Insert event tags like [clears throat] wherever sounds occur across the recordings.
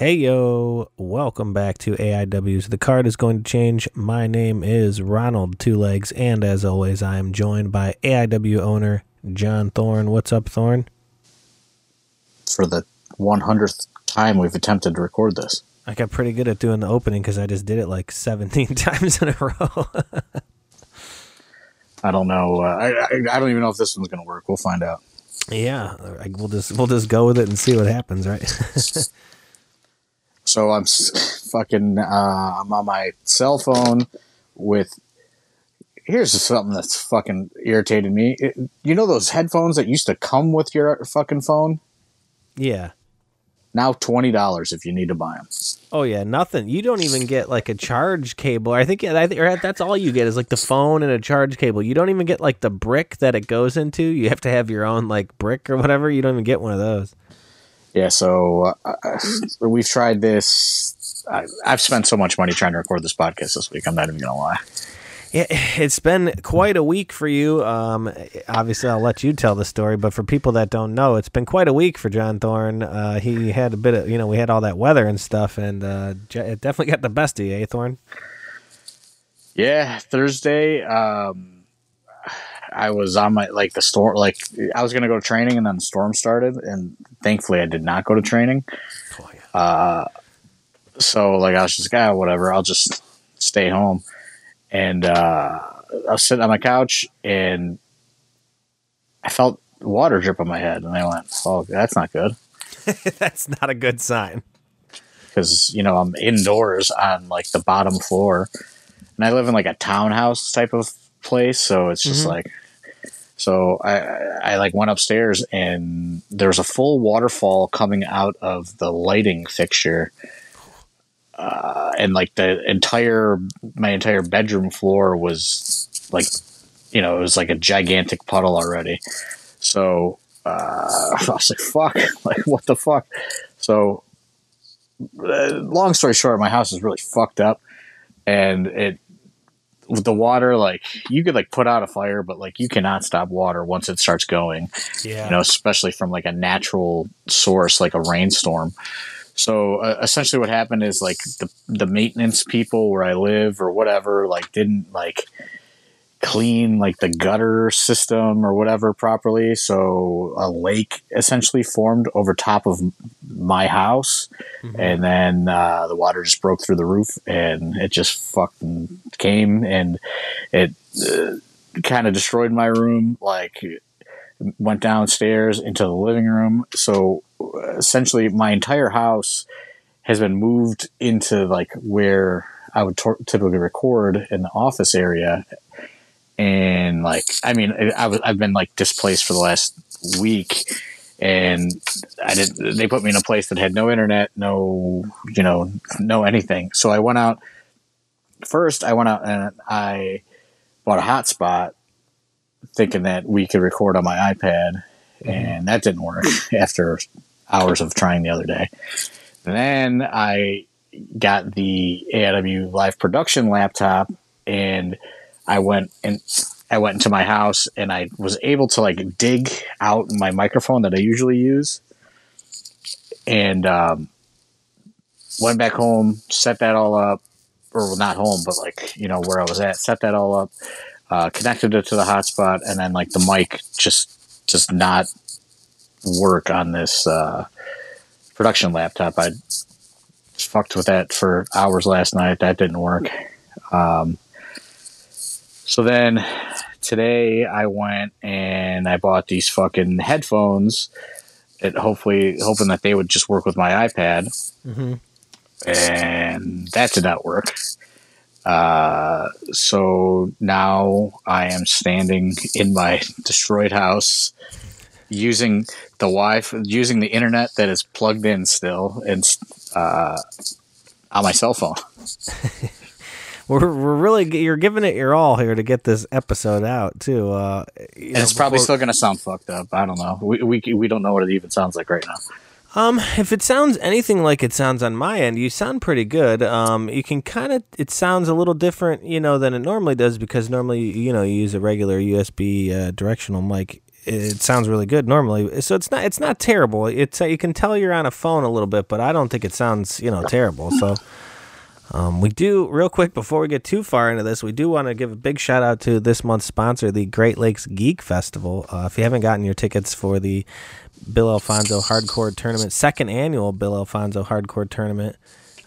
Hey yo, welcome back to AIW's The Card is Going to Change. My name is Ronald Two Legs, and as always, I am joined by AIW owner John Thorne. What's up, Thorne? For the 100th time we've attempted to record this. I got pretty good at doing the opening because I just did it like 17 [laughs] times in a row. [laughs] I don't know. Uh, I, I I don't even know if this one's going to work. We'll find out. yeah, we'll just we'll just go with it and see what happens, right? [laughs] So I'm fucking. Uh, I'm on my cell phone with. Here's something that's fucking irritated me. It- you know those headphones that used to come with your fucking phone? yeah. Now twenty dollars if you need to buy them. Oh yeah, nothing. You don't even get like a charge cable. I think I think that's all you get is like the phone and a charge cable. You don't even get like the brick that it goes into. You have to have your own like brick or whatever. You don't even get one of those. Yeah, so uh, uh, we've tried this. I, I've spent so much money trying to record this podcast this week. I'm not even gonna lie. Yeah, it's been quite a week for you. Um, obviously, I'll let you tell the story, but for people that don't know, it's been quite a week for John Thorne. Uh, he had a bit of, you know, we had all that weather and stuff, and uh, it definitely got the best of you, eh, Thorne? Yeah, Thursday. Um, I was on my like the storm. Like I was gonna go training, and then the storm started, and thankfully I did not go to training. Oh, yeah. Uh, so like I was just like, ah, whatever. I'll just stay home. And uh, I was sitting on my couch, and I felt water drip on my head, and I went, "Oh, that's not good." [laughs] That's not a good sign. because you know I'm indoors on like the bottom floor, and I live in like a townhouse type of place, so it's just Mhm. like. So I, I like went upstairs and there was a full waterfall coming out of the lighting fixture, uh, and like the entire my entire bedroom floor was like, you know, it was like a gigantic puddle already. So uh, [laughs] I was like, "Fuck! [laughs] Like, what the fuck?" So uh, long story short, my house is really fucked up, and it with the water like you could like put out a fire, but like you cannot stop water once it starts going. Yeah. You know, especially from like a natural source like a rainstorm. So uh, essentially, what happened is like the the maintenance people where I live or whatever like didn't like clean like the gutter system or whatever properly. So a lake essentially formed over top of my house Mhm. and then uh, the water just broke through the roof and it just fucking came and it uh, kind of destroyed my room like went downstairs into the living room so essentially my entire house has been moved into like where i would tor- typically record in the office area and like i mean I i've been like displaced for the last week and I did. They put me in a place that had no internet, no, you know, no anything. So I went out. First, I went out and I bought a hotspot, thinking that we could record on my iPad, mm-hmm. and that didn't work [laughs] after hours of trying the other day. And then I got the AIW live production laptop, and I went and I went into my house and I was able to like dig out my microphone that I usually use and um, went back home, set that all up, or well, not home, but like, you know, where I was at, set that all up, uh, connected it to the hotspot, and then like the mic just just not work on this uh, production laptop. I fucked with that for hours last night. That didn't work. Um, so then today I went and I bought these fucking headphones. It hopefully hoping that they would just work with my iPad, Mhm. and that did not work. Uh, so now I am standing in my [laughs] destroyed house using the Wi-Fi, using the internet that is plugged in still, and uh, on my cell phone. [laughs] We're, we're really you're giving it your all here to get this episode out too. Uh, And know, it's probably before- still going to sound fucked up. I don't know. We, we we don't know what it even sounds like right now. Um, if it sounds anything like it sounds on my end, you sound pretty good. Um, you can kind of it sounds a little different, you know, than it normally does because normally you know you use a regular USB uh, directional mic. it sounds really good normally. So it's not it's not terrible. It's uh, you can tell you're on a phone a little bit, but I don't think it sounds you know terrible. So. [laughs] Um, we do real quick before we get too far into this. We do want to give a big shout out to this month's sponsor, the Great Lakes Geek Festival. Uh, if you haven't gotten your tickets for the Bill Alfonso Hardcore Tournament, second annual Bill Alfonso Hardcore Tournament,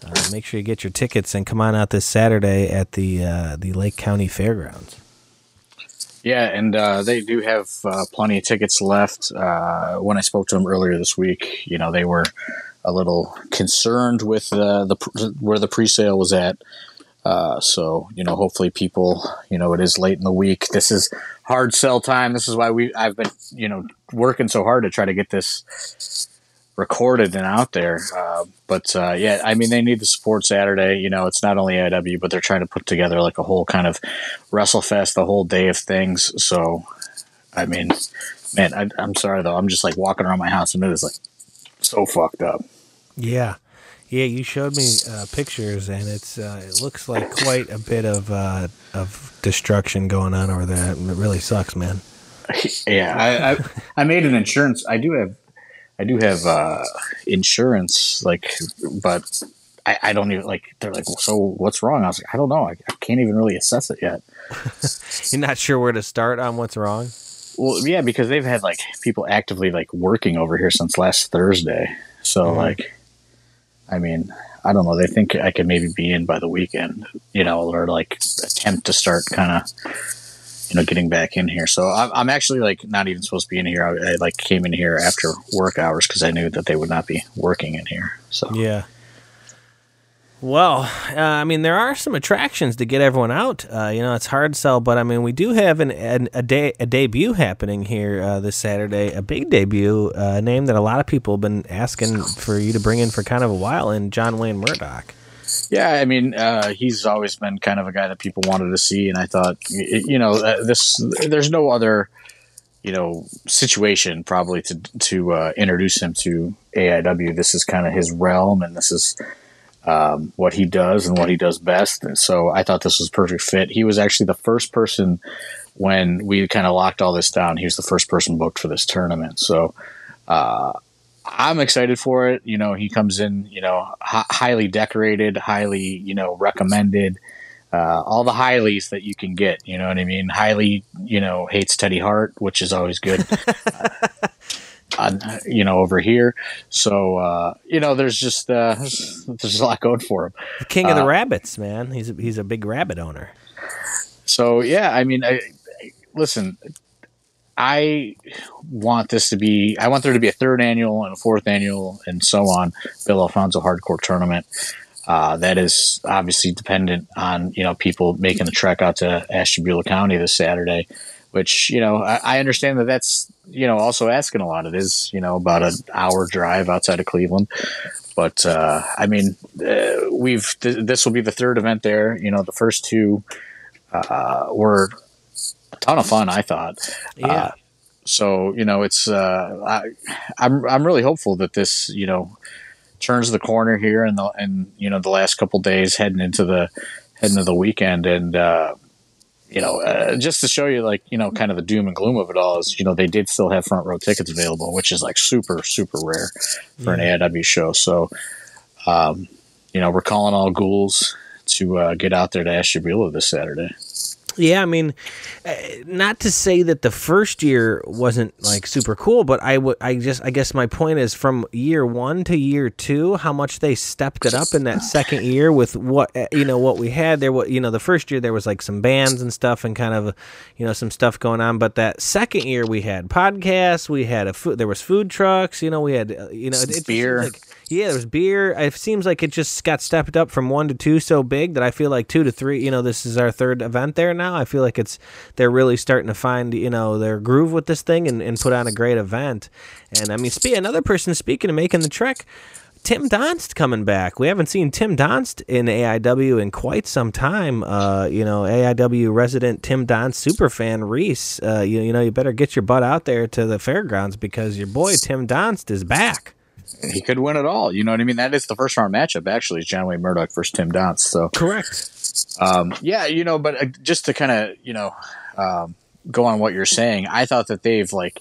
uh, make sure you get your tickets and come on out this Saturday at the uh, the Lake County Fairgrounds. Yeah, and uh, they do have uh, plenty of tickets left. Uh, when I spoke to them earlier this week, you know, they were a little concerned with uh, the where the pre-sale was at. Uh, so you know, hopefully people, you know, it is late in the week. This is hard sell time. This is why we I've been you know working so hard to try to get this recorded and out there. Uh, but uh, yeah, I mean, they need the support Saturday. You know, it's not only AIW, but they're trying to put together like a whole kind of WrestleFest, the whole day of things. So, I mean, man, I, am sorry though. I'm just like walking around my house and it is like so fucked up. Yeah. Yeah, you showed me uh, pictures, and it's uh, it looks like quite a bit of uh, of destruction going on over there. It really sucks, man. [laughs] Yeah, I, I, I made an insurance. I do have I do have uh, insurance, like, but I, I, don't even like. They're like, so what's wrong? I was like, I don't know. I, I can't even really assess it yet. [laughs] You're not sure where to start on what's wrong. Well, yeah, because they've had like people actively like working over here since last Thursday. So mm-hmm. like, I mean, I don't know. They think I could maybe be in by the weekend, you know, or like attempt to start kind of you know, getting back in here. So I'm, I'm actually like not even supposed to be in here. I, I like came in here after work hours because I knew that they would not be working in here. So yeah. Well, uh, I mean, there are some attractions to get everyone out. Uh, you know, it's hard sell, but I mean, we do have an, an a day a debut happening here uh, this Saturday, a big debut, uh, a name that a lot of people have been asking for you to bring in for kind of a while, and John Wayne Murdoch. Yeah, I mean, uh, he's always been kind of a guy that people wanted to see, and I thought, you know, uh, this there's no other, you know, situation probably to to uh, introduce him to AIW. This is kind of his realm, and this is um, what he does and what he does best. And so I thought this was perfect fit. He was actually the first person when we kind of locked all this down. He was the first person booked for this tournament. So. Uh, I'm excited for it. You know, he comes in, you know, h- highly decorated, highly, you know, recommended, uh, all the highlies that you can get. You know what I mean? Highly, you know, hates Teddy Hart, which is always good. [laughs] uh, you know, over here. So, uh, you know, there's just uh, [laughs] there's, a lot going for him. The king of the uh, rabbits, man. He's a, he's a big rabbit owner. So yeah, I mean, I, listen, I want this to be, I want there to be a third annual and a fourth annual and so on Bill Alfonso Hardcore Tournament. Uh, that is obviously dependent on, you know, people making the trek out to Ashtabula County this Saturday, which, you know, I, I understand that that's, you know, also asking a lot. It is, you know, about an hour drive outside of Cleveland. But, uh, I mean, uh, we've, th- this will be the third event there. You know, the first two, uh, were a ton of fun. I thought. Yeah. Uh, so you know, it's uh, I, I'm I'm really hopeful that this you know turns the corner here and the and you know the last couple days heading into the heading into the weekend and. You know, uh, just to show you, like, you know, kind of the doom and gloom of it all is, you know, they did still have front row tickets available, which is like super, super rare for an AIW show. So, um, you know, we're calling all ghouls to uh, get out there to Ashtabula this Saturday. Yeah, I mean, uh, not to say that the first year wasn't like super cool, but I would, I just, I guess my point is from year one to year two, how much they stepped it up in that second year with what uh, you know what we had there. What you know, the first year there was like some bands and stuff and kind of, you know, some stuff going on, but that second year we had podcasts, we had a food, there was food trucks, you know, we had, uh, you know, it, it beer. Like, yeah, there's beer. It seems like it just got stepped up from one to two so big that I feel like two to three. You know, this is our third event there now. I feel like it's they're really starting to find you know their groove with this thing and, and put on a great event. And I mean, spe- another person speaking and making the trek. Tim Donst coming back. We haven't seen Tim Donst in AIW in quite some time. Uh, you know, AIW resident Tim Donst superfan Reese. Uh, you, you know, you better get your butt out there to the fairgrounds because your boy Tim Donst is back he could win it all. You know what I mean? That is the first round matchup. Actually, is John Wayne Murdoch versus Tim Donst. So correct. Um, yeah, you know, but uh, just to kind of you know um, go on what you're saying, I thought that they've like,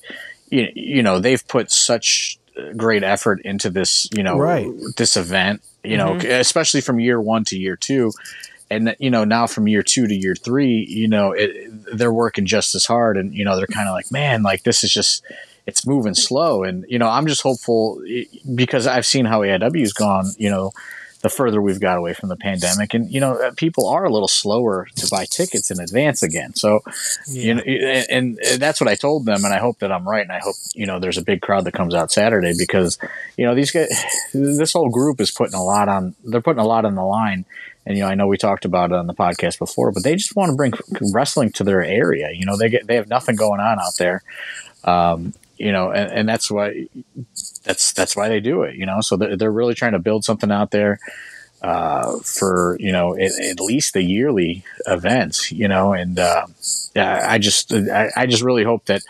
you, you know, they've put such great effort into this, you know, Right. this event, you know, especially from year one to year two. And you know now from year two to year three, you know it, they're working just as hard, and you know they're kind of like, man, like this is just it's moving slow, and you know I'm just hopeful eh, because I've seen how AIW's gone, you know, the further we've got away from the pandemic, and you know uh, people are a little slower to buy tickets in advance again. So you know, and, and that's what I told them, and I hope that I'm right, and I hope you know there's a big crowd that comes out Saturday because you know these guys, [sighs] this whole group is putting a lot on. They're putting a lot on the line, and you know I know we talked about it on the podcast before, but they just want to bring wrestling to their area. You know they get they have nothing going on out there. Um, you know, and, and that's why that's that's why they do it. You know, so they're, they're really trying to build something out there uh, for you know at, at least the yearly events. You know, and uh, I just I, I just really hope that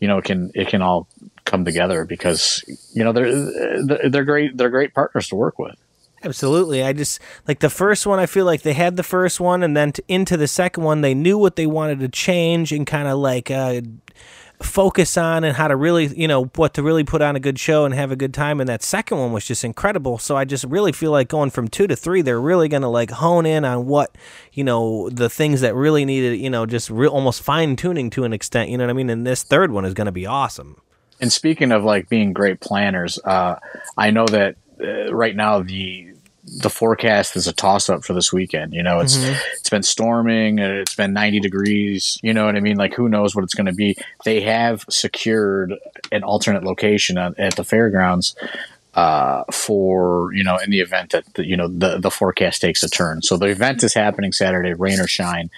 you know it can it can all come together because you know they're they're great they're great partners to work with. Absolutely. I just like the first one. I feel like they had the first one, and then to, into the second one, they knew what they wanted to change and kind of like uh, focus on, and how to really, you know, what to really put on a good show and have a good time. And that second one was just incredible. So I just really feel like going from two to three, they're really going to like hone in on what, you know, the things that really needed, you know, just real almost fine tuning to an extent. You know what I mean? And this third one is going to be awesome. And speaking of like being great planners, uh, I know that uh, right now the the forecast is a toss up for this weekend. You know, it's it's been storming, it's been 90 degrees. You know what I mean? Like, who knows what it's going to be? They have secured an alternate location at, at the fairgrounds uh, for you know in the event that the, you know the the forecast takes a turn. So the event is happening Saturday, rain or shine.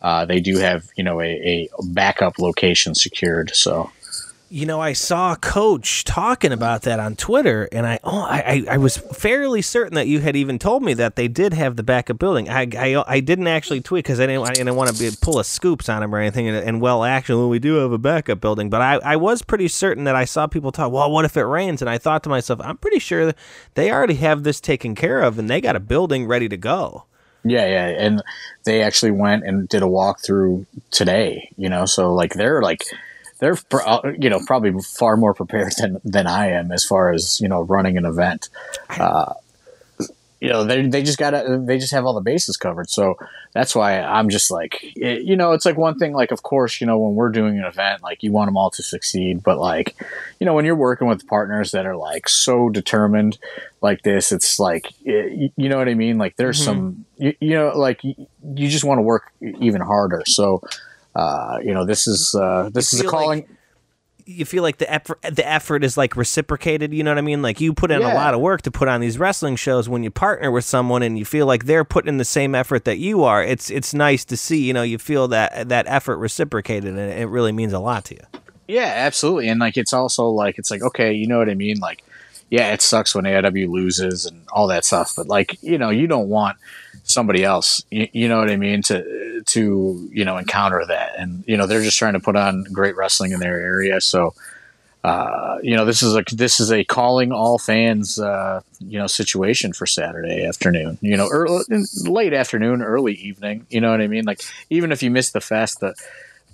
Uh, they do have you know a, a backup location secured. So You know, I saw Coach talking about that on Twitter, and I oh, I, I was fairly certain that you had even told me that they did have the backup building. I I, I didn't actually tweet because I didn't I didn't want to pull a scoops on him or anything. And, and well, actually, we do have a backup building, but I, I was pretty certain that I saw people talk. Well, what if it rains? And I thought to myself, I'm pretty sure they already have this taken care of, and they got a building ready to go. Yeah, yeah, and they actually went and did a walkthrough today. You know, so like they're like they're you know probably far more prepared than than I am as far as you know running an event. Uh, you know, they they just got they just have all the bases covered. So that's why I'm just like it, you know, it's like one thing. Like of course, you know, when we're doing an event, like you want them all to succeed, but like you know, when you're working with partners that are like so determined like this, it's like it, you know what I mean. Like there's some you, you know like you, you just want to work even harder. So. Uh, you know, this is uh, this is a feel like- calling. you feel like the effort the effort is like reciprocated you know what i mean like you put in a lot of work to put on these wrestling shows when you partner with someone and you feel like they're putting in the same effort that you are it's it's nice to see you know you feel that that effort reciprocated and it really means a lot to you Yeah, absolutely. And like it's also like it's like okay, you know what I mean? Like yeah, it sucks when AIW loses and all that stuff, but like, you know, you don't want somebody else, you, you know what I mean, to to, you know, encounter that. And you know, they're just trying to put on great wrestling in their area, so uh, you know, this is a this is a calling all fans, uh, you know, situation for Saturday afternoon. You know, early, late afternoon, early evening. You know what I mean? Like, even if you miss the fest, the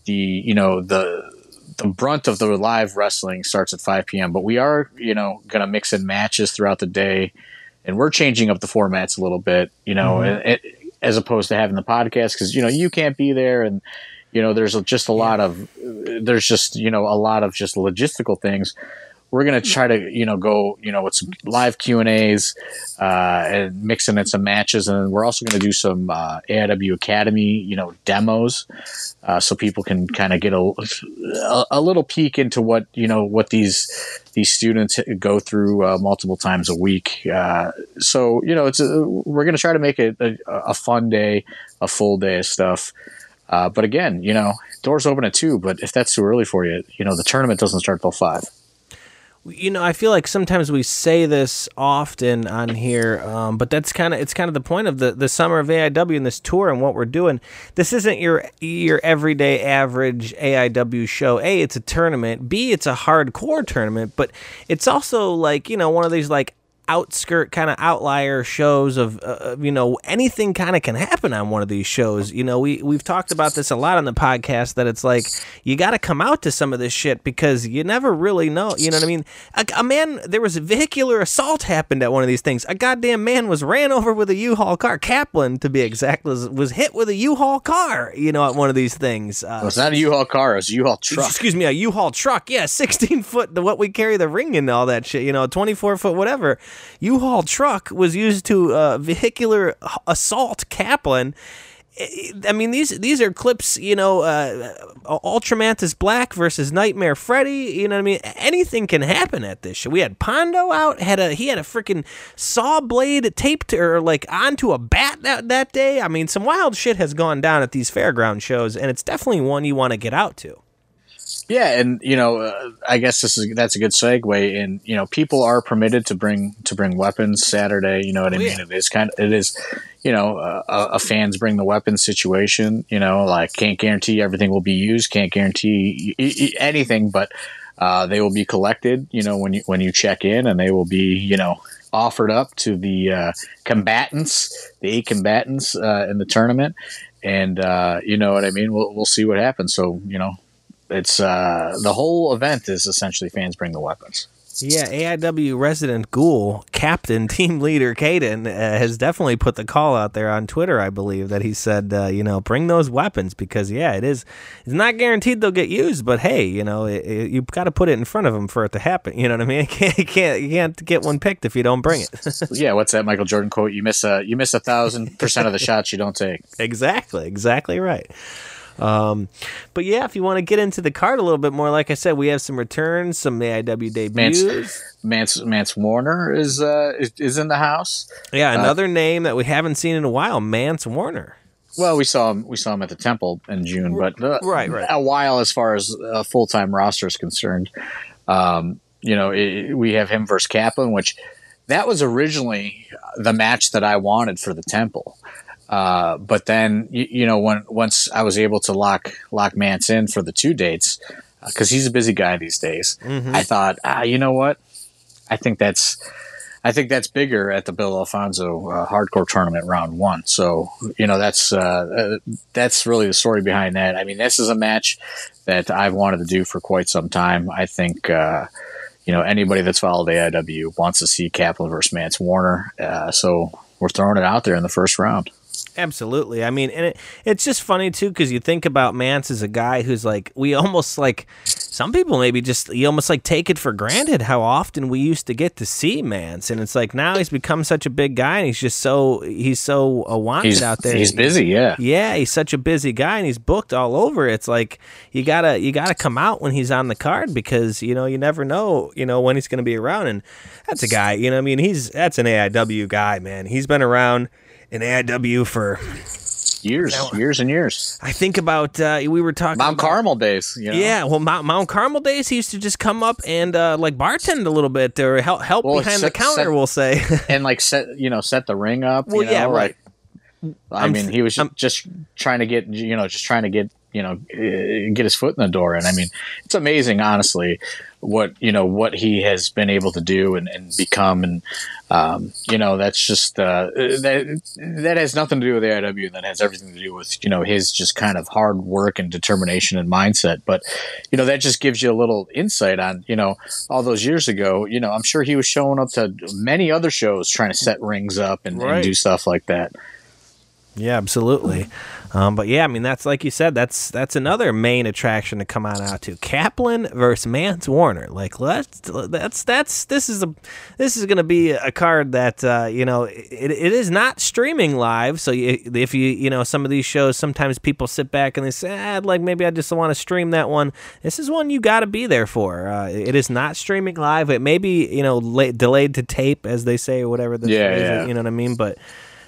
the you know the the brunt of the live wrestling starts at 5 p.m. But we are, you know, going to mix in matches throughout the day, and we're changing up the formats a little bit, you know, mm-hmm. and it, as opposed to having the podcast because you know you can't be there, and you know there's just a lot of there's just you know a lot of just logistical things. We're gonna try to you know go you know with some live Q and A's uh, and mixing in some matches, and we're also gonna do some uh, AIW Academy you know demos uh, so people can kind of get a, a, a little peek into what you know what these these students go through uh, multiple times a week. Uh, so you know, it's a, we're going to try to make it a, a fun day, a full day of stuff. Uh, but again, you know, doors open at two. But if that's too early for you, you know, the tournament doesn't start till five. You know i feel like sometimes we say this often on here um, but that's kind of it's kind of the point of the, the summer of aiw and this tour and what we're doing. This isn't your your everyday average aiw show. A it's a tournament. B it's a hardcore tournament but it's also like you know one of these like outskirt kind of outlier shows of, uh, you know anything kind of can happen on one of these shows. You know, we we've talked about this a lot on the podcast that it's like you got to come out to some of this shit because you never really know. You know what I mean? A, a man, there was a vehicular assault happened at one of these things. A goddamn man was ran over with a U-Haul car. Kaplan, to be exact, was was hit with a U-Haul car. You know, at one of these things. Uh, Well, it's not a U-Haul car; it's a U-Haul truck. Excuse me, a U-Haul truck. Yeah, 16 foot, the what we carry the ring and all that shit. You know, 24 foot, whatever. U-Haul truck was used to uh, vehicular assault Kaplan. I mean, these these are clips. You know, uh, Ultramantis Black versus Nightmare Freddy. You know what I mean? Anything can happen at this show. We had Pondo out. Had a he had a freaking saw blade taped or like onto a bat that that day. I mean, some wild shit has gone down at these fairground shows, and it's definitely one you want to get out to. Yeah, and you know, uh, I guess this is that's a good segue. And you know, people are permitted to bring to bring weapons Saturday. You know what I Oh, mean? yeah. It is kind of it is, you know, uh, a, a fans bring the weapons situation. You know, like can't guarantee everything will be used, can't guarantee y- y- anything, but uh, they will be collected. You know, when you when you check in, and they will be you know offered up to the uh, combatants, the eight combatants uh, in the tournament. And uh, you know what I mean. We'll we'll see what happens. So you know, it's uh, the whole event is essentially fans bring the weapons. Yeah, AIW resident ghoul captain [laughs] team leader Caden uh, has definitely put the call out there on Twitter. I believe that he said, uh, you know, bring those weapons because yeah, it is. It's not guaranteed they'll get used, but hey, you know, it, it, you've got to put it in front of them for it to happen. You know what I mean? You [laughs] can't, you can't, you can't get one picked if you don't bring it. [laughs] yeah, what's that Michael Jordan quote? You miss a you miss a thousand percent of the shots you don't take. exactly, exactly right. Um, but yeah, if you want to get into the card a little bit more, like I said, we have some returns, some AIW debuts. Mance Mance, Mance Warner is uh, is, is in the house. yeah, another name that we haven't seen in a while, Mance Warner. Well, we saw him. We saw him at the temple in June, but uh, Right, right. a while as far as a full time roster is concerned. Um, you know, it, we have him versus Kaplan, which that was originally the match that I wanted for the temple. Uh, but then, you, you know, when once I was able to lock lock Mance in for the two dates, because he's a busy guy these days, I thought, ah, you know what? I think that's I think that's bigger at the Bill Alfonso uh, Hardcore Tournament round one. So you know that's uh, uh, that's really the story behind that. I mean, this is a match that I've wanted to do for quite some time. I think uh, you know anybody that's followed AIW wants to see Kaplan versus Mance Warner. Uh, so we're throwing it out there in the first round. Absolutely. I mean, and it, it's just funny too because you think about Mance as a guy who's like we almost like some people maybe just you almost like take it for granted how often we used to get to see Mance, and it's like now he's become such a big guy and he's just so he's so uh, wanted He's out there. he's busy, yeah. Yeah, he's such a busy guy and he's booked all over. It's like you gotta you gotta come out when he's on the card because you know you never know you know when he's gonna be around. And that's a guy, you know, I mean, he's that's an AIW guy, man. He's been around in AIW for Years, years and years. I think about uh, we were talking Mount about- Carmel days. You know? Yeah, well, Mount, Mount Carmel days, he used to just come up and uh, like bartend a little bit or help help Well, behind the counter. set- we'll say. [laughs] and like set you know set the ring up. Well, you know, yeah, right. Like, I mean, he was I'm- just trying to get you know just trying to get you know uh, get his foot in the door, and I mean, it's amazing, honestly, what you know what he has been able to do and, and become, and um, you know that's just uh, that that has nothing to do with AIW. And that has everything to do with you know his just kind of hard work and determination and mindset. But you know that just gives you a little insight on you know all those years ago. You know, I'm sure he was showing up to many other shows trying to set rings up and, Right. and do stuff like that. Yeah, absolutely. Um, but yeah, I mean that's like you said, that's that's another main attraction to come on out to. Kaplan versus Mance Warner. Like let's that's that's this is a this is gonna be a card that uh, you know it, it is not streaming live. So you, if you you know some of these shows, sometimes people sit back and they say, ah, like maybe I just want to stream that one. This is one you got to be there for. Uh, it is not streaming live. It may be you know la- delayed to tape, as they say, or whatever. The Yeah, is, yeah. You know what I mean? But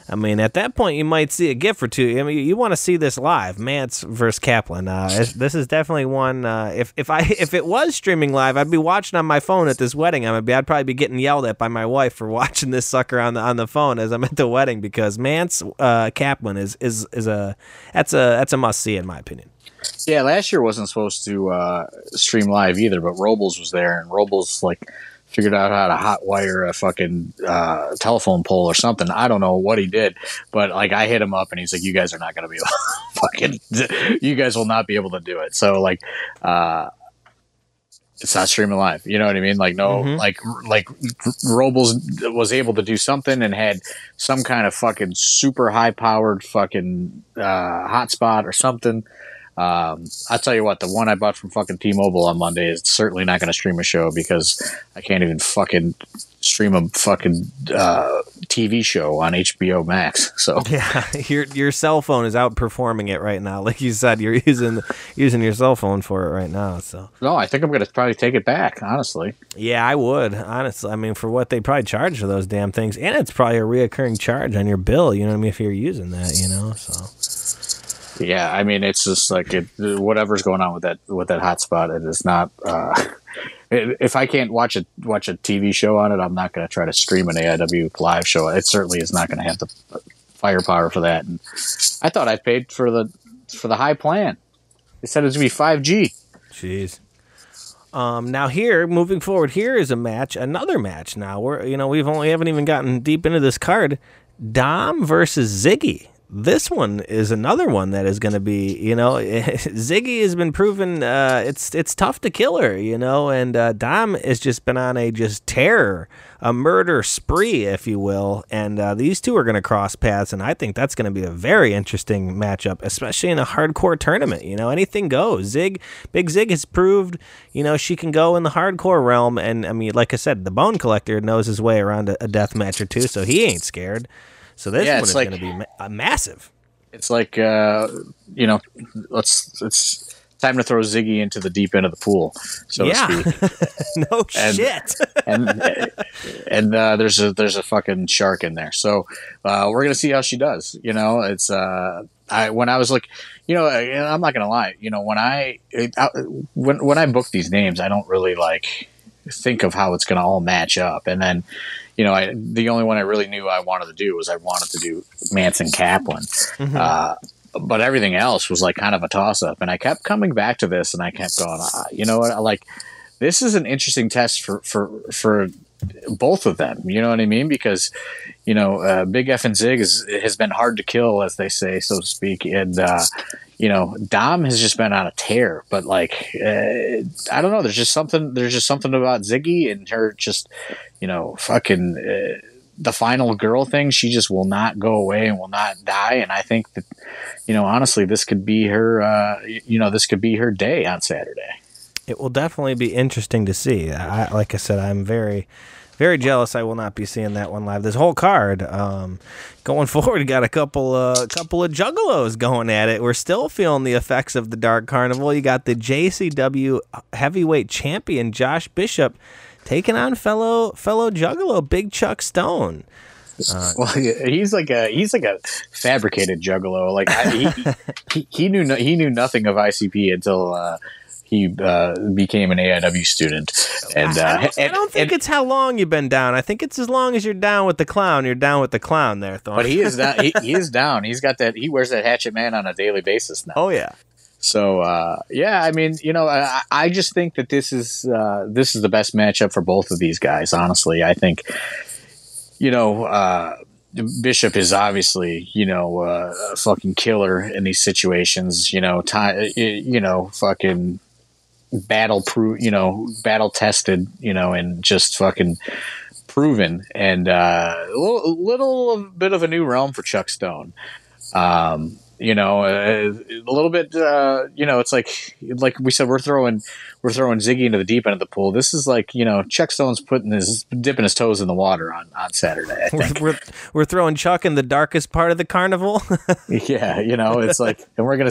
I mean, at that point, you might see a gift or two. I mean, you want to see this live, Mance versus Kaplan. Uh, this is definitely one. Uh, if if I if it was streaming live, I'd be watching on my phone at this wedding. I'd be I'd probably be getting yelled at by my wife for [laughs] watching this sucker on the on the phone as I'm at the wedding because Mance uh, Kaplan is is is a that's a that's a must see in my opinion. Yeah, last year wasn't supposed to uh, stream live either, but Robles was there, and Robles like figured out how to hot wire a fucking uh, telephone pole or something. I don't know what he did, but like I hit him up and he's like, "You guys are not going [laughs] to be fucking. You guys will not be able to do it." So like. uh it's not streaming live. You know what I mean? Like no, Mhm. like like Robles was able to do something and had some kind of fucking super high powered fucking uh, hotspot or something. Um, I'll tell you what, the one I bought from fucking T-Mobile on Monday is certainly not going to stream a show because I can't even fucking stream a fucking uh, TV show on HBO Max. So [laughs] Yeah, your your cell phone is outperforming it right now. [laughs] Like you said, you're using using your cell phone for it right now. So no, I think I'm going to probably take it back. Honestly, yeah, I would honestly. I mean, for what they probably charge for those damn things, and it's probably a reoccurring charge on your bill. You know what I mean? If you're using that, you know. So yeah. I mean, it's just like it, whatever's going on with that with that hotspot. It is not. Uh, [laughs] if I can't watch a watch a TV show on it, I'm not going to try to stream an AIW live show. It certainly is not going to have the firepower for that. And I thought I paid for the for the high plan. They said it was going to be 5G. Jeez. Um, now here, moving forward, here is a match, another match. Now we're, you know, we've only haven't even gotten deep into this card. Dom versus Ziggy. This one is another one that is going to be, you know, [laughs] Ziggy has been proven uh, it's it's tough to kill her, you know, and uh, Dom has just been on a just terror, a murder spree, if you will, and uh, these two are going to cross paths, and I think that's going to be a very interesting matchup, especially in a hardcore tournament. You know, anything goes. Zig, Big Zig has proved, you know, she can go in the hardcore realm, and I mean, like I said, the Bone Collector knows his way around a, a death match or two, so he ain't scared. So this Yeah, one is like- going to be ma- uh, massive. It's like uh, you know, let's it's time to throw Ziggy into the deep end of the pool, so yeah, to speak. [laughs] no And- shit. [laughs] and and uh, there's a there's a fucking shark in there. So uh, we're gonna see how she does. You know, it's uh, I when I was like, you know, I- I'm not gonna lie. You know, when I, it, I when when I book these names, I don't really like think of how it's gonna all match up, and then. You know, I, the only one I really knew I wanted to do was I wanted to do Mance and Kaplan. Mhm. Uh, but everything else was like kind of a toss up. And I kept coming back to this and I kept going, ah, you know what? I like this is an interesting test for, for, for both of them. You know what I mean? Because, you know, uh, Big F and Zig is, has been hard to kill, as they say, so to speak. And, uh, you know, Dom has just been on a tear, but like, uh, I don't know. There's just something, there's just something about Ziggy and her just, you know, fucking, uh, the final girl thing, she just will not go away and will not die. And I think that, you know, honestly, this could be her, uh, you know, this could be her day on Saturday. It will definitely be interesting to see. I, like I said, I'm very, very jealous. I will not be seeing that one live. This whole card, um, going [laughs] forward, got a couple, uh, couple of juggalos going at it. We're still feeling the effects of the Dark Carnival. You got the JCW heavyweight champion Josh Bishop taking on fellow fellow juggalo Big Chuck Stone. Well, he's like a he's like a fabricated juggalo. Like I, he, he he knew no, he knew nothing of ICP until uh, he uh, became an AIW student. And I uh, don't, I don't think and- it's how long you've been down. I think it's as long as you're down with the clown. You're down with the clown there, Thorne. but he is down. He, he is [laughs] down. He's got that. He wears that Hatchet Man on a daily basis now. oh yeah. So uh, yeah, I mean, you know, I, I just think that this is uh, this is the best matchup for both of these guys. Honestly, I think, you know, uh, Bishop is obviously you know uh, a fucking killer in these situations. You know, time, you know, fucking battle proof. You know, battle tested. You know, and just fucking proven and uh, a little, little bit of a new realm for Chuck Stone. Um, you know, uh, a little bit. Uh, you know, it's like like we said, we're throwing we're throwing Ziggy into the deep end of the pool. This is like you know, Chuck Stone's putting his dipping his toes in the water on on Saturday. I We're, we're, we're throwing Chuck in the darkest part of the carnival. [laughs] yeah, you know, it's like, and we're gonna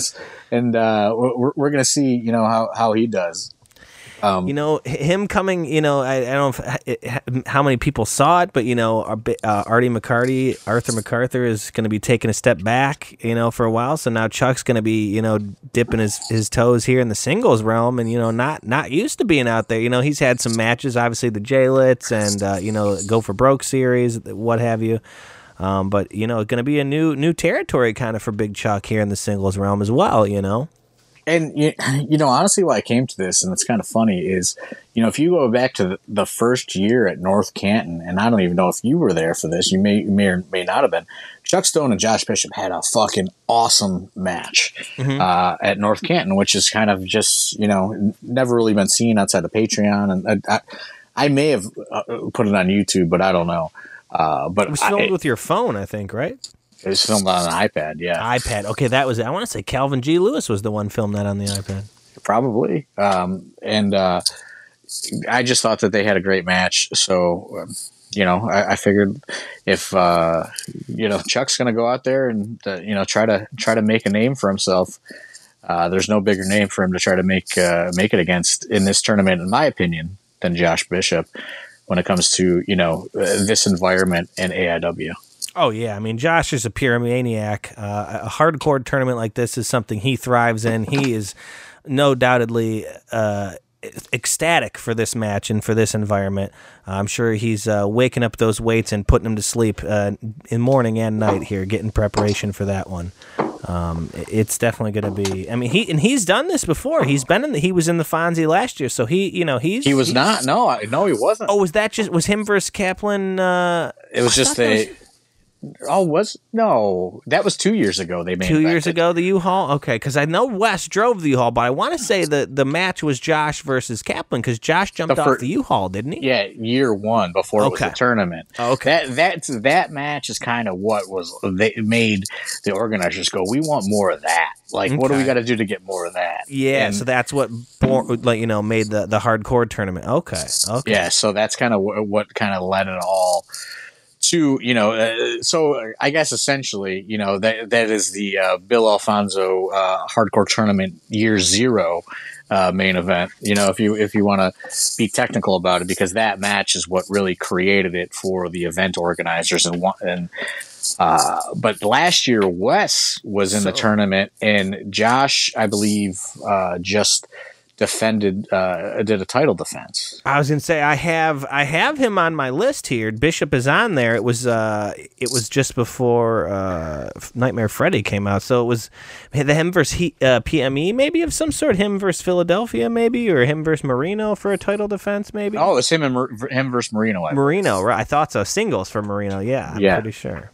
and uh, we're we're gonna see you know how how he does. Um, you know, him coming, you know, I, I don't know if, how many people saw it, but, you know, uh, Artie McCarty, Arthur MacArthur is going to be taking a step back, you know, for a while. So now Chuck's going to be, you know, dipping his, his toes here in the singles realm and, you know, not not used to being out there. You know, he's had some matches, obviously the J-Lits and, uh, you know, Go for Broke series, what have you. Um, but, you know, it's going to be a new new territory kind of for Big Chuck here in the singles realm as well, you know. And you, [clears throat] you know, honestly, why I came to this, and it's kind of funny, is you know, if you go back to the, the first year at North Canton, and I don't even know if you were there for this, you may you may or may not have been. Chuck Stone and Josh Bishop had a fucking awesome match Mhm. uh, at North Canton, which is kind of just you know never really been seen outside of Patreon, and I, I, I may have uh, put it on YouTube, but I don't know. Uh, but It was filmed it, with your phone, I think, right? It was filmed on an iPad. Yeah, iPad. Okay, that was. I want to say Calvin G. Lewis was the one filmed that on the iPad. probably. Um, and uh, I just thought that they had a great match. So, um, you know, I, I figured if uh, you know Chuck's going to go out there and uh, you know try to try to make a name for himself, uh, there's no bigger name for him to try to make uh, make it against in this tournament, in my opinion, than Josh Bishop. When it comes to you know uh, this environment and AIW. Oh yeah, I mean Josh is a pyromaniac. Uh, a hardcore tournament like this is something he thrives in. He is no doubtedly uh, ecstatic for this match and for this environment. I'm sure he's uh, waking up those weights and putting them to sleep uh, in morning and night here, getting preparation for that one. Um, it's definitely going to be. I mean, he and he's done this before. He's been in. The, he was in the Fonzie last year, so he, you know, he's He was he's- not. No, I, no, he wasn't. Oh, was that just was him versus Kaplan? Uh, it was I just a. Oh, was no? That was two years ago. They made two years ago the U-Haul. Okay, because I know Wes drove the U-Haul, but I want to say that the match was Josh versus Kaplan because Josh jumped The off the U-Haul, didn't he? Yeah, year one before it was Okay. the tournament. Okay. That that that match is kind of what was they made the organizers go. We want more of that. Like, what do we got to do to get more of that? Yeah, And- so that's what like you know made the the hardcore tournament. Okay, okay. yeah. So that's kind of what, what kind of led it all to you know. Uh, so I guess essentially, you know that that is the uh, Bill Alfonso uh, hardcore tournament year zero. Uh, main event, you know, if you if you want to be technical about it, because that match is what really created it for the event organizers and and uh, but last year Wes was in the tournament and Josh, I believe, uh, just defended uh, did a title defense. I was gonna say I have I have him on my list here. Bishop is on there. It was uh it was just before uh Nightmare Freddy came out, so it was the him versus he, uh, PME maybe of some sort. Him versus Philadelphia maybe, or him versus Marino for a title defense maybe. Oh, it's him and Mar- him versus Marino. I Marino, right? I thought so. Singles for Marino. Yeah, I'm Yeah. pretty sure.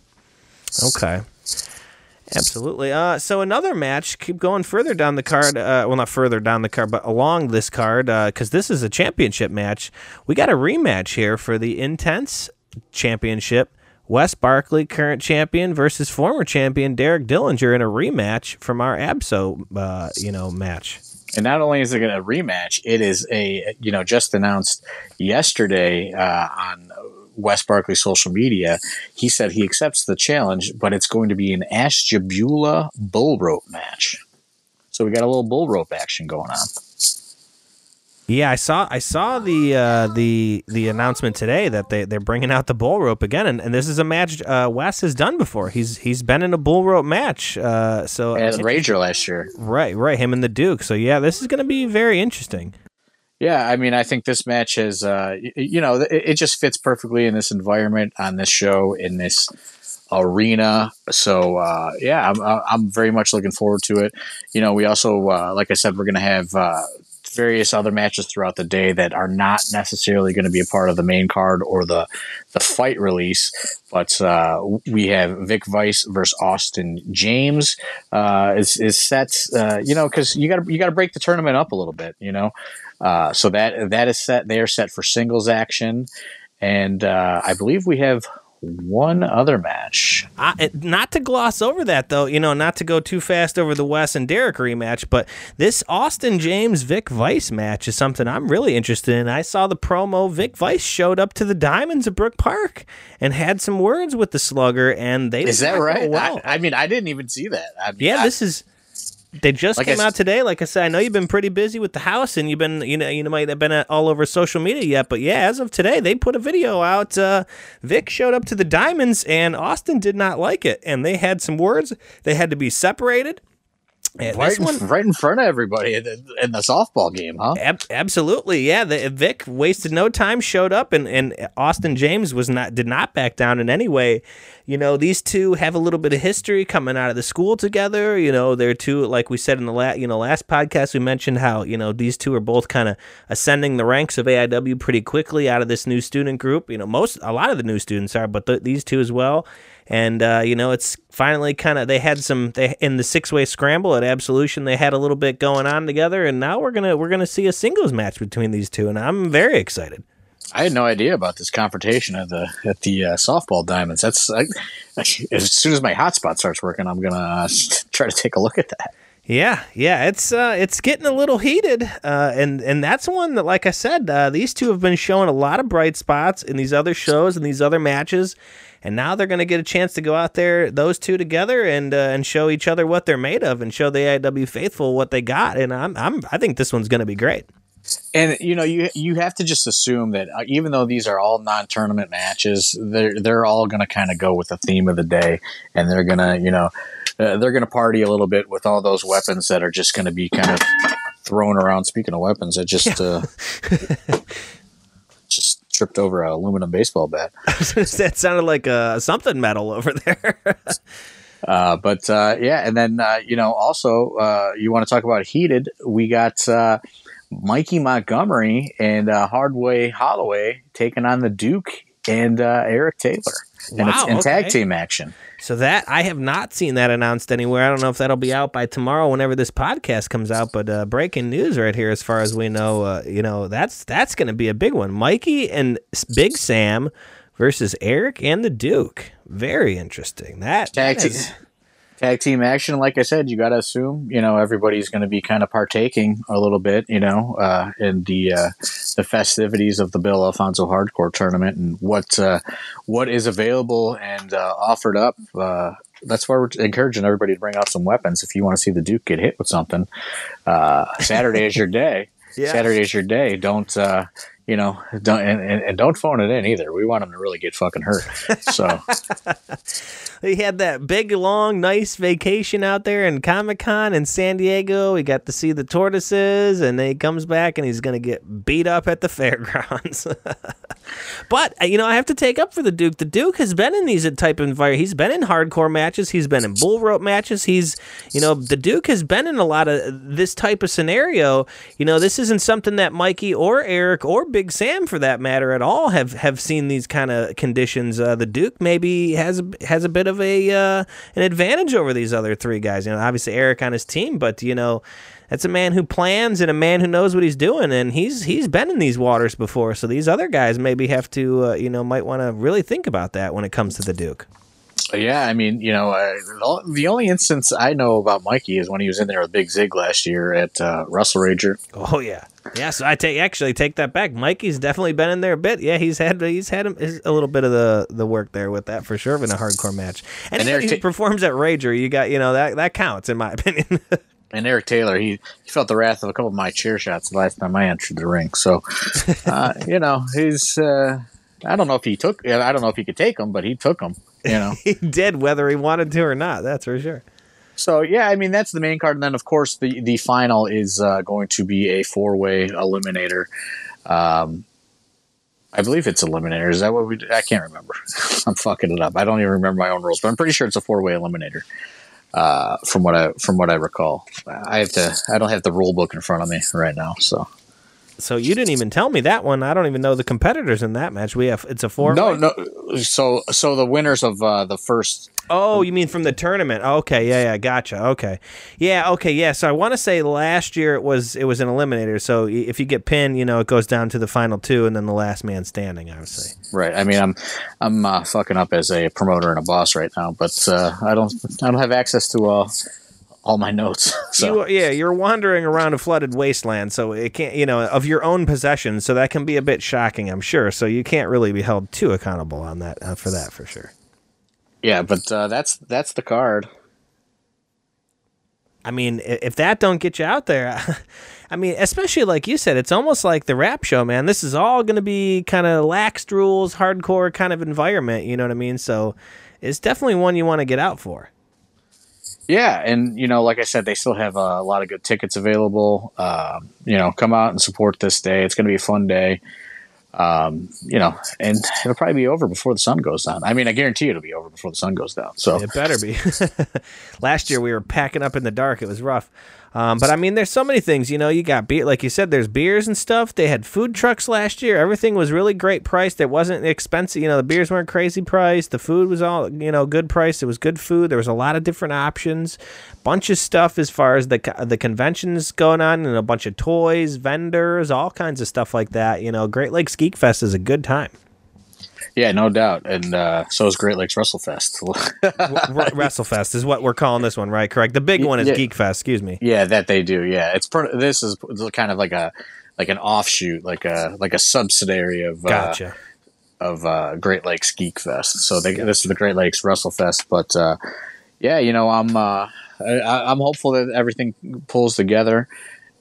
Okay. Absolutely. Uh, so another match. Keep going further down the card. Uh, well, not further down the card, but along this card, because this is a championship match. We got a rematch here for the Intense Championship. Wes Barkley, current champion, versus former champion Derek Dillinger in a rematch from our Abso, uh, you know, match. And not only is it a rematch, it is a you know just announced yesterday uh, on Wes Barkley's social media. He said he accepts the challenge, but it's going to be an Ash Ashtabula bull rope match. So we got a little bull rope action going on. Yeah, I saw I saw the uh, the the announcement today that they they're bringing out the bull rope again, and, and this is a match uh, Wes has done before. He's he's been in a bull rope match. Uh, so At Rager last year. right, right, him and the Duke. So yeah, this is going to be very interesting. Yeah, I mean, I think this match has, uh, you know, it, it just fits perfectly in this environment, on this show, in this arena. So, uh, yeah, I'm, I'm very much looking forward to it. You know, we also, uh, like I said, we're going to have uh, various other matches throughout the day that are not necessarily going to be a part of the main card or the the fight release. But uh, we have Vic Vice versus Austin James uh, is is set. Uh, you know, because you got to you got to break the tournament up a little bit. You know. Uh, so that that is set. They are set for singles action, and uh, I believe we have one other match. I, not to gloss over that though, you know, not to go too fast over the Wes and Derek rematch, but this Austin James Vic Vice match is something I'm really interested in. I saw the promo. Vic Vice showed up to the Diamonds at Brook Park and had some words with the Slugger, and they Is that right? Well, I, I mean, I didn't even see that. I mean, yeah, I- this is. They just Like came s- out today. Like I said, I know you've been pretty busy with the house, and you've been, you know, you might have been all over social media yet. But yeah, as of today, they put a video out. Uh, Vic showed up to the Diamonds, and Austin did not like it, and they had some words. They had to be separated. Yeah, right, in, one, right in front of everybody in the, in the softball game, huh? Ab- absolutely, yeah. The, Vic wasted no time, showed up, and, and Austin James was not did not back down in any way. You know, these two have a little bit of history coming out of the school together. You know, they're two, like we said in the last you know last podcast, we mentioned how you know these two are both kind of ascending the ranks of AIW pretty quickly out of this new student group. You know, most a lot of the new students are, but th- these two as well and uh, you know it's finally kind of they had some they in the six way scramble at Absolution they had a little bit going on together, and now we're gonna we're gonna see a singles match between these two, and I'm very excited. I had no idea about this confrontation at the at the uh, softball diamonds. That's I, [laughs] as soon as my hotspot starts working, I'm gonna uh, [laughs] try to take a look at that. Yeah, yeah, it's uh, it's getting a little heated, uh, and and that's one that, like I said, uh, these two have been showing a lot of bright spots in these other shows and these other matches, and now they're going to get a chance to go out there, those two together, and uh, and show each other what they're made of, and show the AIW faithful what they got. And I'm I'm I think this one's going to be great. And you know you you have to just assume that uh, even though these are all non-tournament matches, they're they're all going to kind of go with the theme of the day, and they're going to you know uh, they're going to party a little bit with all those weapons that are just going to be kind of thrown around. Speaking of weapons, I just yeah. uh, just [laughs] tripped over an aluminum baseball bat. [laughs] that sounded like a something metal over there. [laughs] uh, but uh, yeah, and then uh, you know, also uh, you want to talk about heated? We got uh, Mikey Montgomery and uh, Hardway Holloway taking on the Duke and Eric Taylor, and wow, it's in okay. tag team action. So that I have not seen that announced anywhere. I don't know if that'll be out by tomorrow, whenever this podcast comes out. But uh, breaking news right here, as far as we know, uh, you know that's that's going to be a big one. Mikey and Big Sam versus Eric and the Duke. Very interesting. That tag, that is, tag team action. Like I said, you got to assume you know everybody's going to be kind of partaking a little bit, you know, uh, in the uh, the festivities of the Bill Alfonso Hardcore Tournament and what uh, what is available and uh, offered up. Uh, that's why we're encouraging everybody to bring out some weapons if you want to see the Duke get hit with something. Uh, Saturday is your day. [laughs] Yeah. Saturday is your day. Don't you know, don't and, and, don't phone it in either. We want him to really get fucking hurt. So [laughs] he had that big, long, nice vacation out there in Comic Con in San Diego. He got to see the tortoises, and then he comes back and he's gonna get beat up at the [laughs] fairgrounds. [laughs] but uh, you know, I have to take up for the Duke. The Duke has been in these type of. He's been in hardcore matches. He's been in bull rope matches. He's, you know, the Duke has been in a lot of this type of scenario. You know, this isn't something that Mikey or Eric or Big Big Sam, for that matter, at all have have seen these kind of conditions. Uh, the Duke maybe has a, has a bit of a uh, an advantage over these other three guys. You know, obviously Eric on his team, but you know. That's a man who plans and a man who knows what he's doing, and he's he's been in these waters before. So these other guys maybe have to, uh, you know, might want to really think about that when it comes to the Duke. Yeah, I mean, you know, uh, the only instance I know about Mikey is when he was in there with Big Zig last year at uh, Russell Rager. Oh yeah, yeah. So I take actually take that back. Mikey's definitely been in there a bit. Yeah, he's had he's had a little bit of the the work there with that for sure in a hardcore match. And, and he performs at Rager, you got you know that that counts in my [laughs] opinion. and Eric Taylor, he, he felt the wrath of a couple of my chair shots the last time I entered the ring. So, [laughs] uh, you know, he's. Uh, I don't know if he took. I don't know if he could take them, but he took them. You know, [laughs] he did whether he wanted to or not. That's for sure. So yeah, I mean that's the main card, and then of course the the final is uh, going to be a four way eliminator. Um, I believe it's eliminator. Is that what we? Do? I can't remember. [laughs] I'm fucking it up. I don't even remember my own rules, but I'm pretty sure it's a four way eliminator. Uh, from what I from what I recall, I have to. I don't have the rule book in front of me right now, so so you didn't even tell me that one. I don't even know the competitors in that match. We have it's a four. No, no. So so the winners of uh, the first. Oh, you mean from the tournament? Okay, yeah, yeah, gotcha. Okay, yeah, okay, yeah. So I want to say last year it was it was an eliminator. So if you get pinned, you know it goes down to the final two, and then the last man standing. Obviously. Right. I mean, I'm I'm uh, fucking up as a promoter and a boss right now, but uh, I don't I don't have access to uh, all my notes. [laughs] So. You, yeah, you're wandering around a flooded wasteland, so it can't, you know, of your own possessions. So that can be a bit shocking, I'm sure. So you can't really be held too accountable on that uh, for that for sure. Yeah, but uh, that's that's the card. I mean, if that don't get you out there, [laughs] I mean, especially like you said, it's almost like the rap show, man. This is all going to be kind of laxed rules, hardcore kind of environment. You know what I mean? So it's definitely one you want to get out for. Yeah, and you know, like I said, they still have a lot of good tickets available. Uh, you know, come out and support this day. It's going to be a fun day. Um, you know, and it'll probably be over before the sun goes down. I mean, I guarantee it'll be over before the sun goes down. So it better be. [laughs] Last year we were packing up in the dark. It was rough. Um, but I mean, there's so many things. You know, you got beer, like you said. There's beers and stuff. They had food trucks last year. Everything was really great priced. It wasn't expensive. You know, the beers weren't crazy priced. The food was all you know good price. It was good food. There was a lot of different options. Bunch of stuff as far as the the conventions going on, and a bunch of toys, vendors, all kinds of stuff like that. You know, Great Lakes Geek Fest is a good time. Yeah, no doubt. And uh, so is Great Lakes WrestleFest. [laughs] WrestleFest is what we're calling this one, right? Correct. The big one is yeah. Geek Fest. Excuse me. Yeah, that they do. Yeah, it's per- this is kind of like a like an offshoot, like a like a subsidiary of uh, of uh, Great Lakes Geek Fest. So they, gotcha. this is the Great Lakes WrestleFest. But uh, yeah, you know, I'm uh, I, I'm hopeful that everything pulls together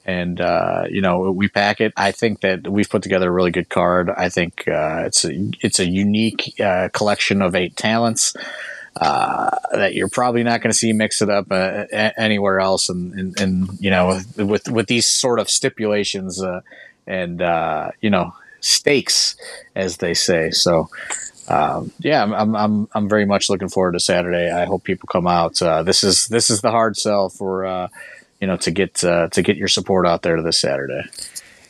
and uh, you know we pack it. I think that we've put together a really good card. I think uh, it's a it's a unique uh, collection of eight talents uh, that you're probably not going to see mix it up uh, anywhere else. And, and, and, you know with with these sort of stipulations uh, and you know stakes, as they say. So. Um, yeah, I'm, I'm I'm very much looking forward to Saturday. I hope people come out. this is this is the hard sell for you know, to get uh, to get your support out there to this Saturday.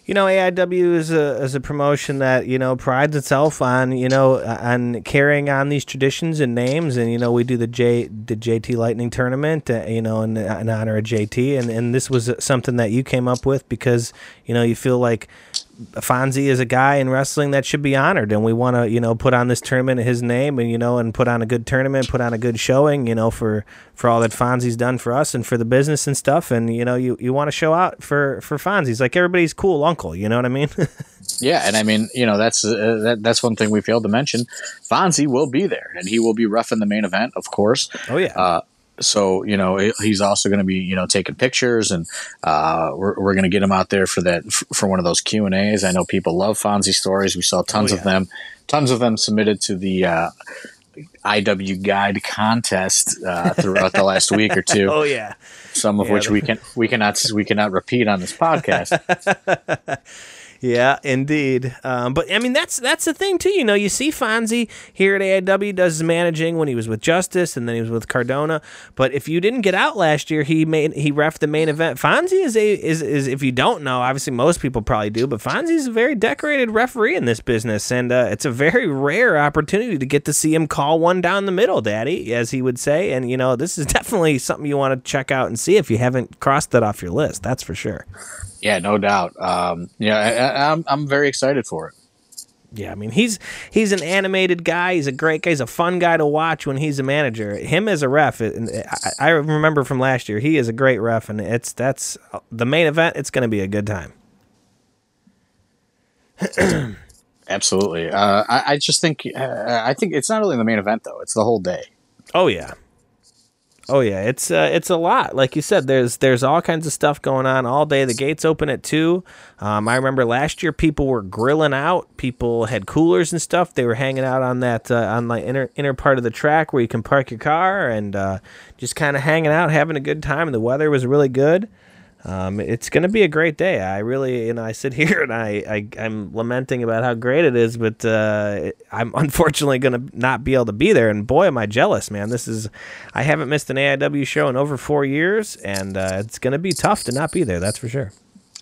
You know, AIW is a is a promotion that you know prides itself on you know on carrying on these traditions and names, and you know we do the J the JT Lightning tournament, uh, you know, in, in honor of JT, and and this was something that you came up with because you know you feel like Fonzie is a guy in wrestling that should be honored, and we want to, you know, put on this tournament in his name, and you know, and put on a good tournament, put on a good showing, you know, for for all that Fonzie's done for us and for the business and stuff, and you know, you you want to show out for for Fonzie's like everybody's cool uncle, you know what I mean? [laughs] yeah, and I mean, you know, that's uh, that, that's one thing we failed to mention. Fonzie will be there, and he will be roughing the main event, of course. Oh yeah. Uh, so you know he's also going to be you know taking pictures and uh, we're, we're going to get him out there for that for one of those q and a's. I know people love fonzie stories. We saw tons oh, yeah. of them tons of them submitted to the uh, iw guide contest uh, throughout the last week or two. [laughs] Oh yeah. Some of yeah, which we can we cannot we cannot repeat on this podcast [laughs] Yeah, indeed. Um, but I mean, that's that's the thing too. You know, you see Fonzie here at AIW does his managing when he was with Justice, and then he was with Cardona. But if you didn't get out last year, he made he ref the main event. Fonzie is a is is if you don't know, obviously most people probably do, but Fonzie is a very decorated referee in this business, and uh, it's a very rare opportunity to get to see him call one down the middle, Daddy, as he would say. And you know, this is [laughs] definitely something you want to check out and see if you haven't crossed that off your list. That's for sure. Yeah, no doubt. Um, yeah, I, I'm I'm very excited for it. Yeah, I mean he's he's an animated guy. He's a great guy. He's a fun guy to watch when he's a manager. Him as a ref, I, I remember from last year, he is a great ref, and it's that's the main event. It's going to be a good time. [clears throat] Absolutely. Uh, I, I, just think uh, I think it's not only the main event though; it's the whole day. Oh yeah, Oh yeah, it's uh, it's a lot. Like you said, there's there's all kinds of stuff going on all day. The gates open at two. Um, I remember last year people were grilling out. People had coolers and stuff. They were hanging out on that uh, on the inner inner part of the track where you can park your car and uh, just kind of hanging out, having a good time. And the weather was really good. Um, it's going to be a great day. I really, you know, I sit [laughs] here and I, I am lamenting about how great it is, but uh, I'm [laughs] unfortunately going to not be able to be there. And boy, am I jealous, man. This is, I haven't missed an AIW show in over four years, and uh, it's going to be tough to not be there. That's for sure.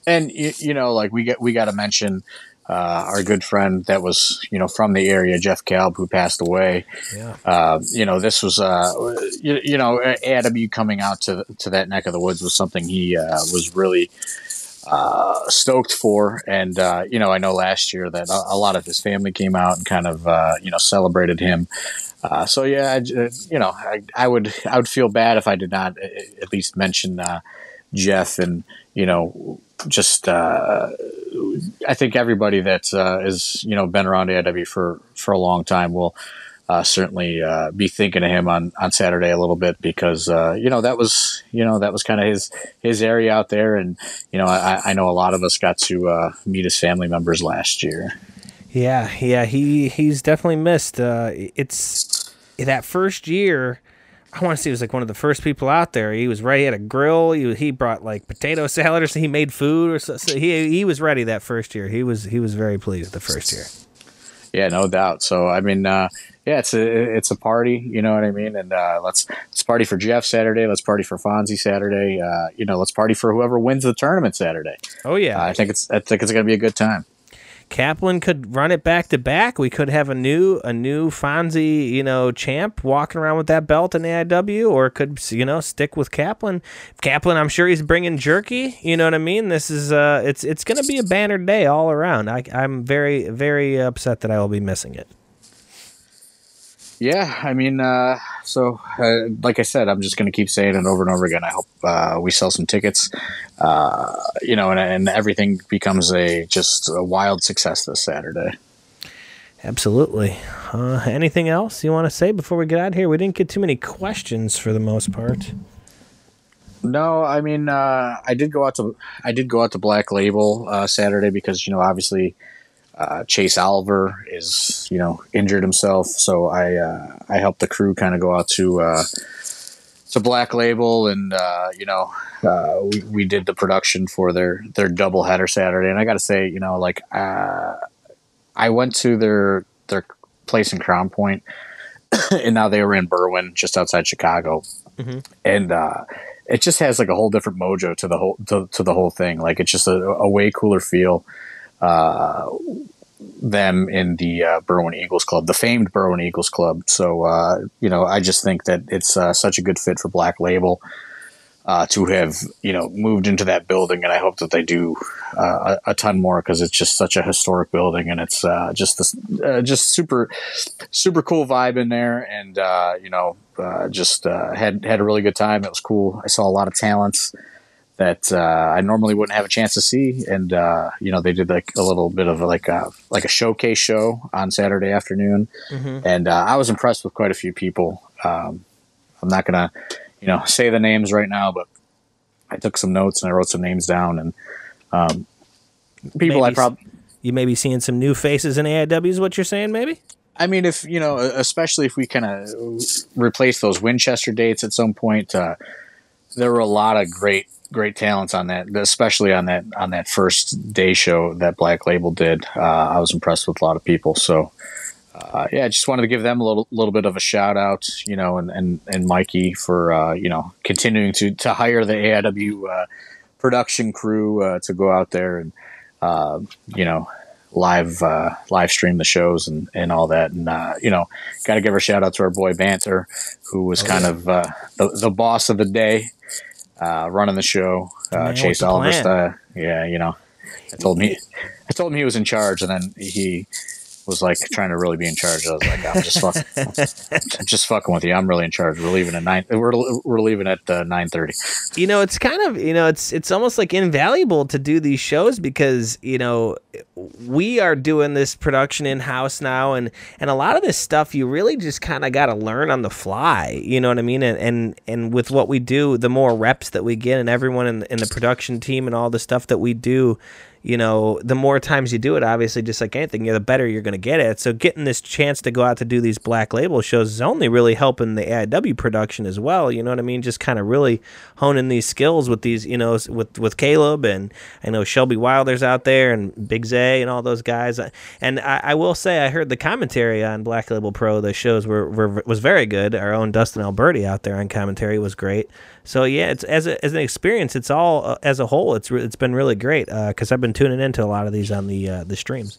And you, you know, like we get, we got to mention uh, our good friend that was, you know, from the area, Jeff Kalb, who passed away. Yeah. Uh, you know, this was, uh, you, you, know, AIW coming out to to that neck of the woods was something he uh, was really uh, stoked for. And uh, you know, I know last year that a, a, lot of his family came out and kind of, you know, celebrated him. so yeah, I, you know, I, I, would I would feel bad if I did not at least mention Jeff and you know just uh, I think everybody that uh, is you know been around AIW for for a long time will uh, certainly uh, be thinking of him on on Saturday a little bit because uh, you know that was you know that was kind of his his area out there, and you know I, I know a lot of us got to uh, meet his family members last year. Yeah, yeah, he he's definitely missed. it's that first year I want to say he was like one of the first people out there. He was ready. He had a grill. He, he brought like potato [laughs] salad or so. He made food or so. so he he was ready that first year. He was he was very pleased the first year. Yeah, no doubt. So I mean, uh, yeah, it's a it's a party. You know what I mean? And uh, let's let's party for Jeff Saturday. Let's party for Fonzie Saturday. Uh, you know, let's party for whoever wins the tournament Saturday. Oh yeah, I think it's I think it's going to be a good time. Kaplan could run it back to back. We could have a new a new Fonzie, you know, champ walking around with that belt in AIW, or could you know stick with Kaplan. Kaplan, I'm sure he's bringing jerky. You know what I mean? This is uh, it's it's to be a banner day all around. I, I'm very very upset that I will be missing it. Yeah, I mean, uh, so uh, like I said, I'm just going to keep saying it over and over again. I hope uh, we sell some tickets, uh, you know, and, and everything becomes a just a wild success this Saturday. Absolutely. Uh, anything else you want to say before we get out here? We didn't get too many questions for the most part. No, I mean, uh, I did go out to I did go out to Black Label Saturday because you know obviously uh, Chase Oliver is, you know, injured himself, so I uh, I helped the crew kind of go out to uh, to Black Label, and uh, you know, uh, we, we did the production for their their double header Saturday, and I got to say, you know, like uh, I went to their their place in Crown Point, [coughs] and now they were in Berwyn, just outside Chicago, mm-hmm. and it just has like a whole different mojo to the whole to, to the whole thing. Like it's just a, a way cooler feel uh, them in the uh, Berwyn Eagles Club, the famed Berwyn Eagles Club. So, uh, you know, I just think that it's uh, such a good fit for Black Label uh, to have, you know, moved into that building. And I hope that they do uh, a, a, ton more because it's just such a historic building and it's uh, just this, just super, super cool vibe in there. And, you know, just had, had a really good time. It was cool. I saw a lot of talents that uh, I normally wouldn't have a chance to see. And uh, you know, they did like a little bit of like a like a showcase show on Saturday afternoon, mm-hmm. and uh, I was impressed with quite a few people. Um, I'm not gonna, you know, say the names right now, but I took some notes and I wrote some names down, and um, people maybe I probably you may be seeing some new faces in AIW. Is what you're saying? Maybe. I mean, if you know, especially if we kind of replace those Winchester dates at some point, uh, there were a lot of great great talents on that, especially on that on that first day show that Black Label did. Uh, I was impressed with a lot of people. So uh, yeah, I just wanted to give them a little little bit of a shout out, you know, and and, and Mikey for uh, you know continuing to to hire the AIW uh, production crew uh, to go out there and uh, you know live live stream the shows and, and all that. And you know, got to give a shout out to our boy Banter, who was oh, kind yeah. of the the boss of the day uh, running the show, uh, Chase Oliver style. Yeah, you know, I told me, I told him he was in charge, and then he was like trying to really be in charge. I was like, I'm just fucking, [laughs] I'm just fucking with you. I'm really in charge. We're leaving at nine. We're we're leaving at uh, nine thirty. You know, it's kind of you know, it's it's almost like invaluable to do these shows because you know we are doing this production in house now, and and a lot of this stuff you really just kind of got to learn on the fly. You know what I mean? And and and with what we do, the more reps that we get, and everyone in in the production team and all the stuff that we do you know, the more times you do it, obviously, just like anything, the better you're going to get it. So getting this chance to go out to do these black label shows is only really helping the AIW production as well. You know what I mean? Just kind of really honing these skills with these, you know, with with Caleb and I know Shelby Wilder's out there and Big Zay and all those guys. And I, I will say, I heard the commentary on Black Label Pro. The shows were, were was very good. Our own Dustin Alberti out there on commentary was great. So yeah, it's as a, as an experience, it's all uh, as a whole. It's re- it's been really great because uh, I've been tuning into a lot of these on the uh, the streams.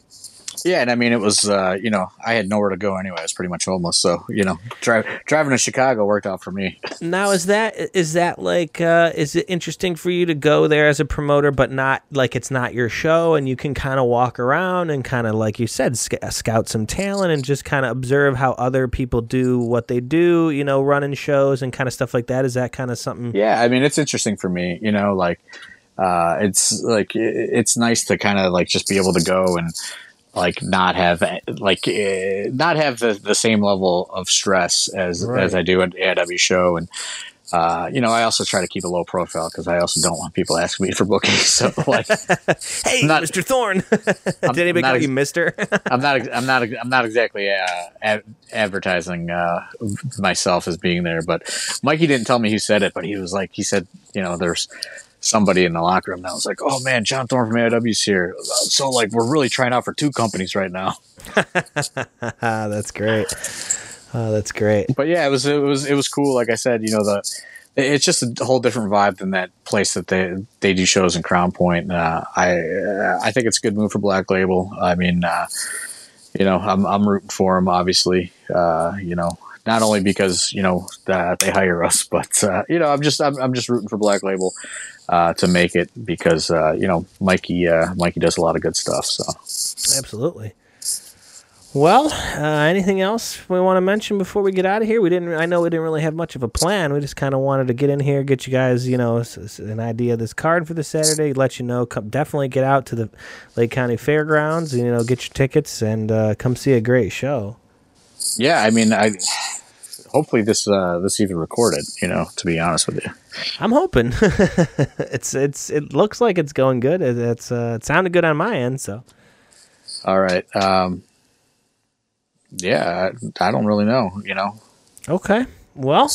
Yeah, and I mean, it was uh, you know I had nowhere to go anyway. I was pretty much homeless, so you know, drive, driving to Chicago worked out for me. Now, is that is that like uh, is it interesting for you to go there as a promoter, but not like it's not your show, and you can kind of walk around and kind of like you said, sc- scout some talent and just kind of observe how other people do what they do, you know, running shows and kind of stuff like that. Is that kind of something? Yeah, I mean, it's interesting for me, you know, like uh, it's like it's nice to kind of like just be able to go and like not have like uh, not have the, the same level of stress as right. as I do at AW show and uh, you know, I also try to keep a low profile because I also don't want people asking me for bookings. So, like, [laughs] hey, not- Mr. Thorne, [laughs] did anybody call ex- you Mister? [laughs] I'm not, I'm not, I'm not exactly uh, ad- advertising uh, myself as being there. But Mikey didn't tell me who said it, but he was like, he said, you know, there's somebody in the locker room. I was like, oh man, John Thorne from AIW's here. So like, we're really trying out for two companies right now. [laughs] That's great. Oh, that's great. but yeah, it was it was it was cool. Like I said, you know the it's just a whole different vibe than that place that they they do shows in Crown Point. Uh, I uh, I think it's a good move for Black Label. I mean, uh, you know, I'm I'm rooting for them. Obviously, uh, you know, not only because you know that they hire us, [laughs] but uh, you know, I'm just I'm, I'm just rooting for Black Label. Uh, to make it because uh, you know Mikey uh, Mikey does a lot of good stuff so Absolutely. Well, uh, anything else we want to mention before we get out of here? We didn't. I know we didn't really have much of a plan. We just kind of wanted to get in here, get you guys, you know, an idea of this card for the Saturday. Let you know. Come, definitely get out to the Lake County Fairgrounds. You know, get your tickets and uh, come see a great show. yeah I mean I hopefully this uh, this even recorded you know to be honest with you I'm hoping. [laughs] it's it's it looks like it's going good. It, it's uh, it sounded good on my end. So All right. Um, yeah, I, I don't really know. You know. Okay. Well,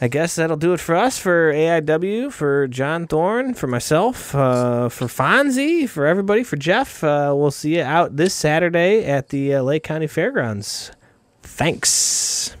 I guess that'll do it for us for AIW, for John Thorne, for myself, uh, for Fonzie, for everybody, for Jeff. Uh, we'll see you out this Saturday at the uh, Lake County Fairgrounds. Thanks.